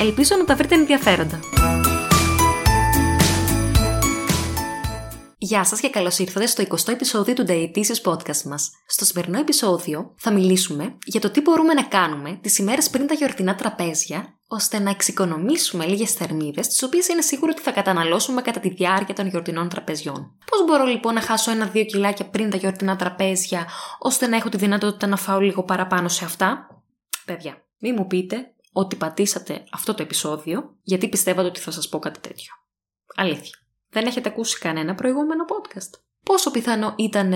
Ελπίζω να τα βρείτε ενδιαφέροντα. Γεια σας και καλώς ήρθατε στο 20ο επεισόδιο του Dietitious Podcast μας. Στο σημερινό επεισόδιο θα μιλήσουμε για το τι μπορούμε να κάνουμε τις ημέρες πριν τα γιορτινά τραπέζια, ώστε να εξοικονομήσουμε λίγες θερμίδες, τις οποίες είναι σίγουρο ότι θα καταναλώσουμε κατά τη διάρκεια των γιορτινών τραπεζιών. Πώς μπορώ λοιπόν να χάσω ένα-δύο κιλάκια πριν τα γιορτινά τραπέζια, ώστε να έχω τη δυνατότητα να φάω λίγο παραπάνω σε αυτά; Παιδιά, μην μου πείτε ότι πατήσατε αυτό το επεισόδιο γιατί πιστεύατε ότι θα σας πω κάτι τέτοιο. Αλήθεια. Δεν έχετε ακούσει κανένα προηγούμενο podcast. Πόσο πιθανό ήταν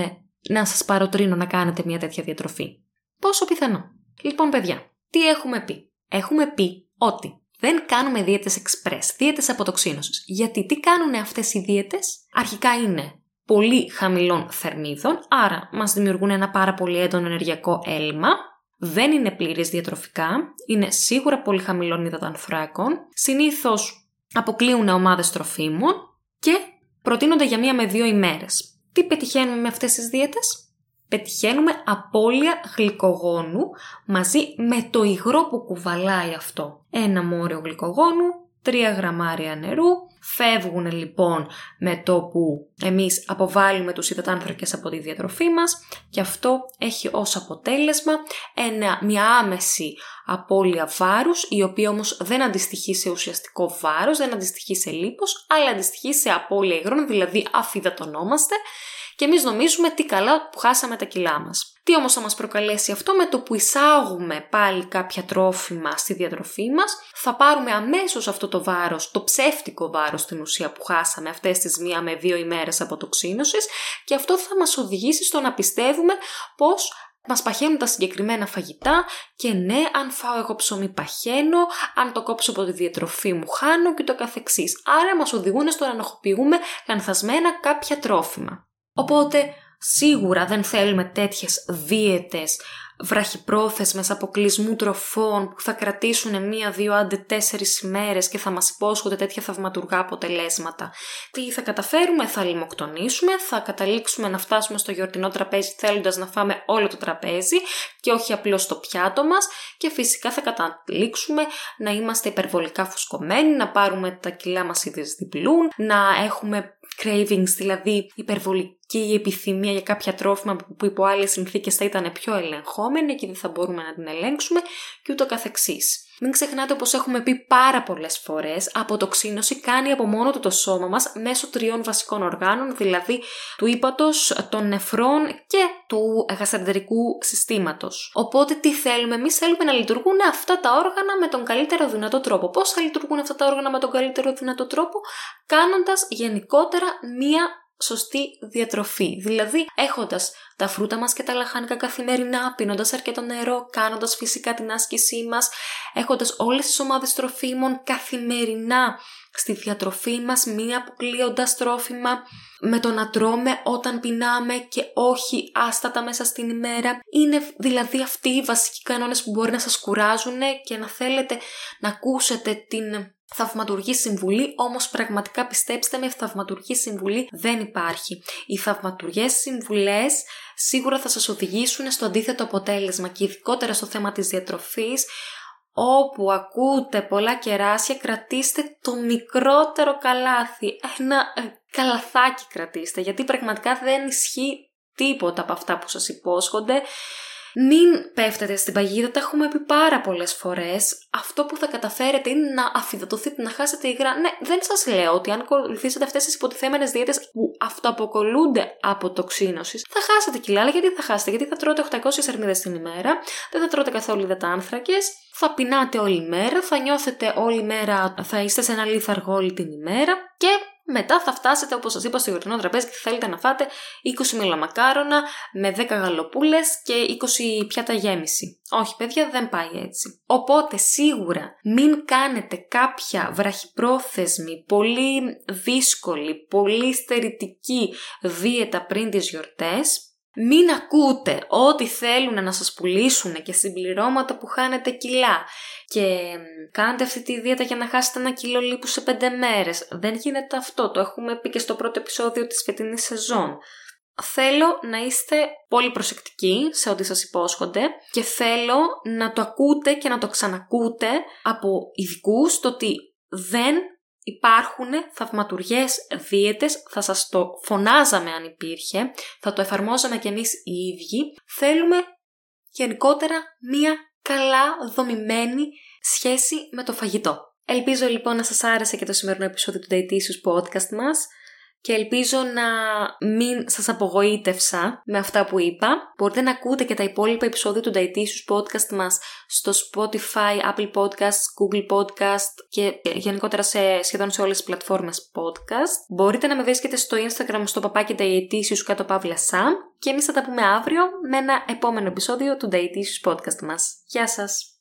να σας παροτρύνω να κάνετε μια τέτοια διατροφή; Πόσο πιθανό. Λοιπόν παιδιά, τι έχουμε πει; Έχουμε πει ότι δεν κάνουμε δίαιτες express, δίαιτες αποτοξίνωσης. Γιατί τι κάνουν αυτές οι δίαιτες; Αρχικά είναι πολύ χαμηλών θερμίδων, άρα μας δημιουργούν ένα πάρα πολύ έντονο ενεργειακό έλλειμμα, δεν είναι πλήρες διατροφικά, είναι σίγουρα πολύ χαμηλών υδατανθράκων, συνήθως αποκλείουν ομάδες τροφίμων και προτείνονται για μία με δύο ημέρες. Τι πετυχαίνουμε με αυτές τις δίαιτες; Πετυχαίνουμε απώλεια γλυκογόνου μαζί με το υγρό που κουβαλάει αυτό. Ένα μόριο γλυκογόνου, 3 γραμμάρια νερού, Φεύγουν λοιπόν με το που εμείς αποβάλλουμε τους υδατάνθρακες από τη διατροφή μας και αυτό έχει ως αποτέλεσμα ένα, μια άμεση απώλεια βάρους η οποία όμως δεν αντιστοιχεί σε ουσιαστικό βάρος, δεν αντιστοιχεί σε λίπος αλλά αντιστοιχεί σε απώλεια υγρών, δηλαδή αφιδατονόμαστε και εμείς νομίζουμε τι καλά που χάσαμε τα κιλά μας. Τι όμως θα μας προκαλέσει αυτό; Με το που εισάγουμε πάλι κάποια τρόφιμα στη διατροφή μας, θα πάρουμε αμέσως αυτό το βάρος, το ψεύτικο βάρος στην ουσία που χάσαμε αυτές τις μία με δύο ημέρες αποτοξίνωσης και αυτό θα μας οδηγήσει στο να πιστεύουμε πως μας παχαίνουν τα συγκεκριμένα φαγητά και ναι, αν φάω εγώ ψωμί παχαίνω, αν το κόψω από τη διατροφή μου χάνω και το καθεξής. Άρα μας οδηγούν στο να ανοχοποιούμε λανθασμένα κάποια τρόφιμα. Οπότε σίγουρα δεν θέλουμε τέτοιες δίαιτες βραχυπρόθεσμες αποκλεισμού τροφών που θα κρατήσουν μία, δύο, άντε τέσσερις ημέρες και θα μας υπόσχονται τέτοια θαυματουργά αποτελέσματα. Τι θα καταφέρουμε, θα λιμοκτονήσουμε, θα καταλήξουμε να φτάσουμε στο γιορτινό τραπέζι θέλοντας να φάμε όλο το τραπέζι και όχι απλώς το πιάτο μας και φυσικά θα καταλήξουμε να είμαστε υπερβολικά φουσκωμένοι, να πάρουμε τα κιλά μας ήδη διπλούν, να έχουμε cravings, δηλαδή υπερβολική επιθυμία για κάποια τρόφιμα που υπό άλλες συνθήκες θα ήταν πιο ελεγχόμενη και δεν θα μπορούμε να την ελέγξουμε και ούτω καθεξής. Μην ξεχνάτε όπως έχουμε πει πάρα πολλές φορές, αποτοξίνωση κάνει από μόνο του το σώμα μας μέσω τριών βασικών οργάνων, δηλαδή του ύπατος, των νεφρών και του γαστρεντερικού συστήματος. Οπότε τι θέλουμε, εμείς; Θέλουμε να λειτουργούν αυτά τα όργανα με τον καλύτερο δυνατό τρόπο. Πώς θα λειτουργούν αυτά τα όργανα με τον καλύτερο δυνατό τρόπο, κάνοντας γενικότερα μία σωστή διατροφή. Δηλαδή, έχοντας τα φρούτα μας και τα λαχανικά καθημερινά, πίνοντας αρκετό νερό, κάνοντας φυσικά την άσκησή μας, έχοντας όλες τις ομάδες τροφίμων καθημερινά στη διατροφή μας, μη αποκλείοντας τρόφιμα, με το να τρώμε όταν πεινάμε και όχι άστατα μέσα στην ημέρα. Είναι δηλαδή αυτοί οι βασικοί κανόνες που μπορεί να σας κουράζουν και να θέλετε να ακούσετε την θαυματουργή συμβουλή, όμως πραγματικά πιστέψτε με, θαυματουργή συμβουλή δεν υπάρχει. Οι θαυματουργές συμβουλές σίγουρα θα σας οδηγήσουν στο αντίθετο αποτέλεσμα και ειδικότερα στο θέμα της διατροφής, όπου ακούτε πολλά κεράσια κρατήστε το μικρότερο καλάθι, ένα ε, καλαθάκι κρατήστε, γιατί πραγματικά δεν ισχύει τίποτα από αυτά που σας υπόσχονται μην πέφτετε στην παγίδα, τα έχουμε πει πάρα πολλές φορές. Αυτό που θα καταφέρετε είναι να αφιδατωθείτε, να χάσετε υγρά. Ναι, δεν σας λέω ότι αν ακολουθήσετε αυτές τις υποτιθέμενες δίαιτες που αυτοαποκολούνται από τοξίνωσης, θα χάσετε κιλά. Αλλά γιατί θα χάσετε, γιατί θα τρώτε 800 αρμίδε την ημέρα, δεν θα τρώτε καθόλου υδατάνθρακες, θα πεινάτε όλη μέρα, θα νιώθετε όλη μέρα, θα είστε σε ένα λίθαργο όλη την ημέρα και μετά θα φτάσετε, όπως σας είπα, στο γιορτινό τραπέζι και θέλετε να φάτε 20 μελαμακάρονα με 10 γαλοπούλες και 20 πιάτα γέμιση. Όχι, παιδιά, δεν πάει έτσι. Οπότε, σίγουρα μην κάνετε κάποια βραχυπρόθεσμη, πολύ δύσκολη, πολύ στερητική δίαιτα πριν τις γιορτές, μην ακούτε ό,τι θέλουν να σας πουλήσουν και συμπληρώματα που χάνετε κιλά και κάντε αυτή τη δίαιτα για να χάσετε ένα κιλό λίπου σε πέντε μέρες. Δεν γίνεται αυτό, το έχουμε πει και στο πρώτο επεισόδιο της φετινής σεζόν. Θέλω να είστε πολύ προσεκτικοί σε ό,τι σας υπόσχονται και θέλω να το ακούτε και να το ξανακούτε από ειδικούς το ότι δεν Υπάρχουν θαυματουργές δίαιτες, θα σας το φωνάζαμε αν υπήρχε, θα το εφαρμόζαμε κι εμείς οι ίδιοι. Θέλουμε γενικότερα μία καλά δομημένη σχέση με το φαγητό. Ελπίζω λοιπόν να σας άρεσε και το σημερινό επεισόδιο του Dietitious Podcast μας και ελπίζω να μην σας απογοήτευσα με αυτά που είπα. Μπορείτε να ακούτε και τα υπόλοιπα επεισόδια του Dietitious Podcast μας στο Spotify, Apple Podcasts, Google Podcast και γενικότερα σε, σχεδόν σε όλες τις πλατφόρμες podcast. Μπορείτε να με βρίσκετε στο Instagram στο παπάκι Dietitious κάτω παύλα Sam και εμείς θα τα πούμε αύριο με ένα επόμενο επεισόδιο του Dietitious Podcast μας. Γεια σας!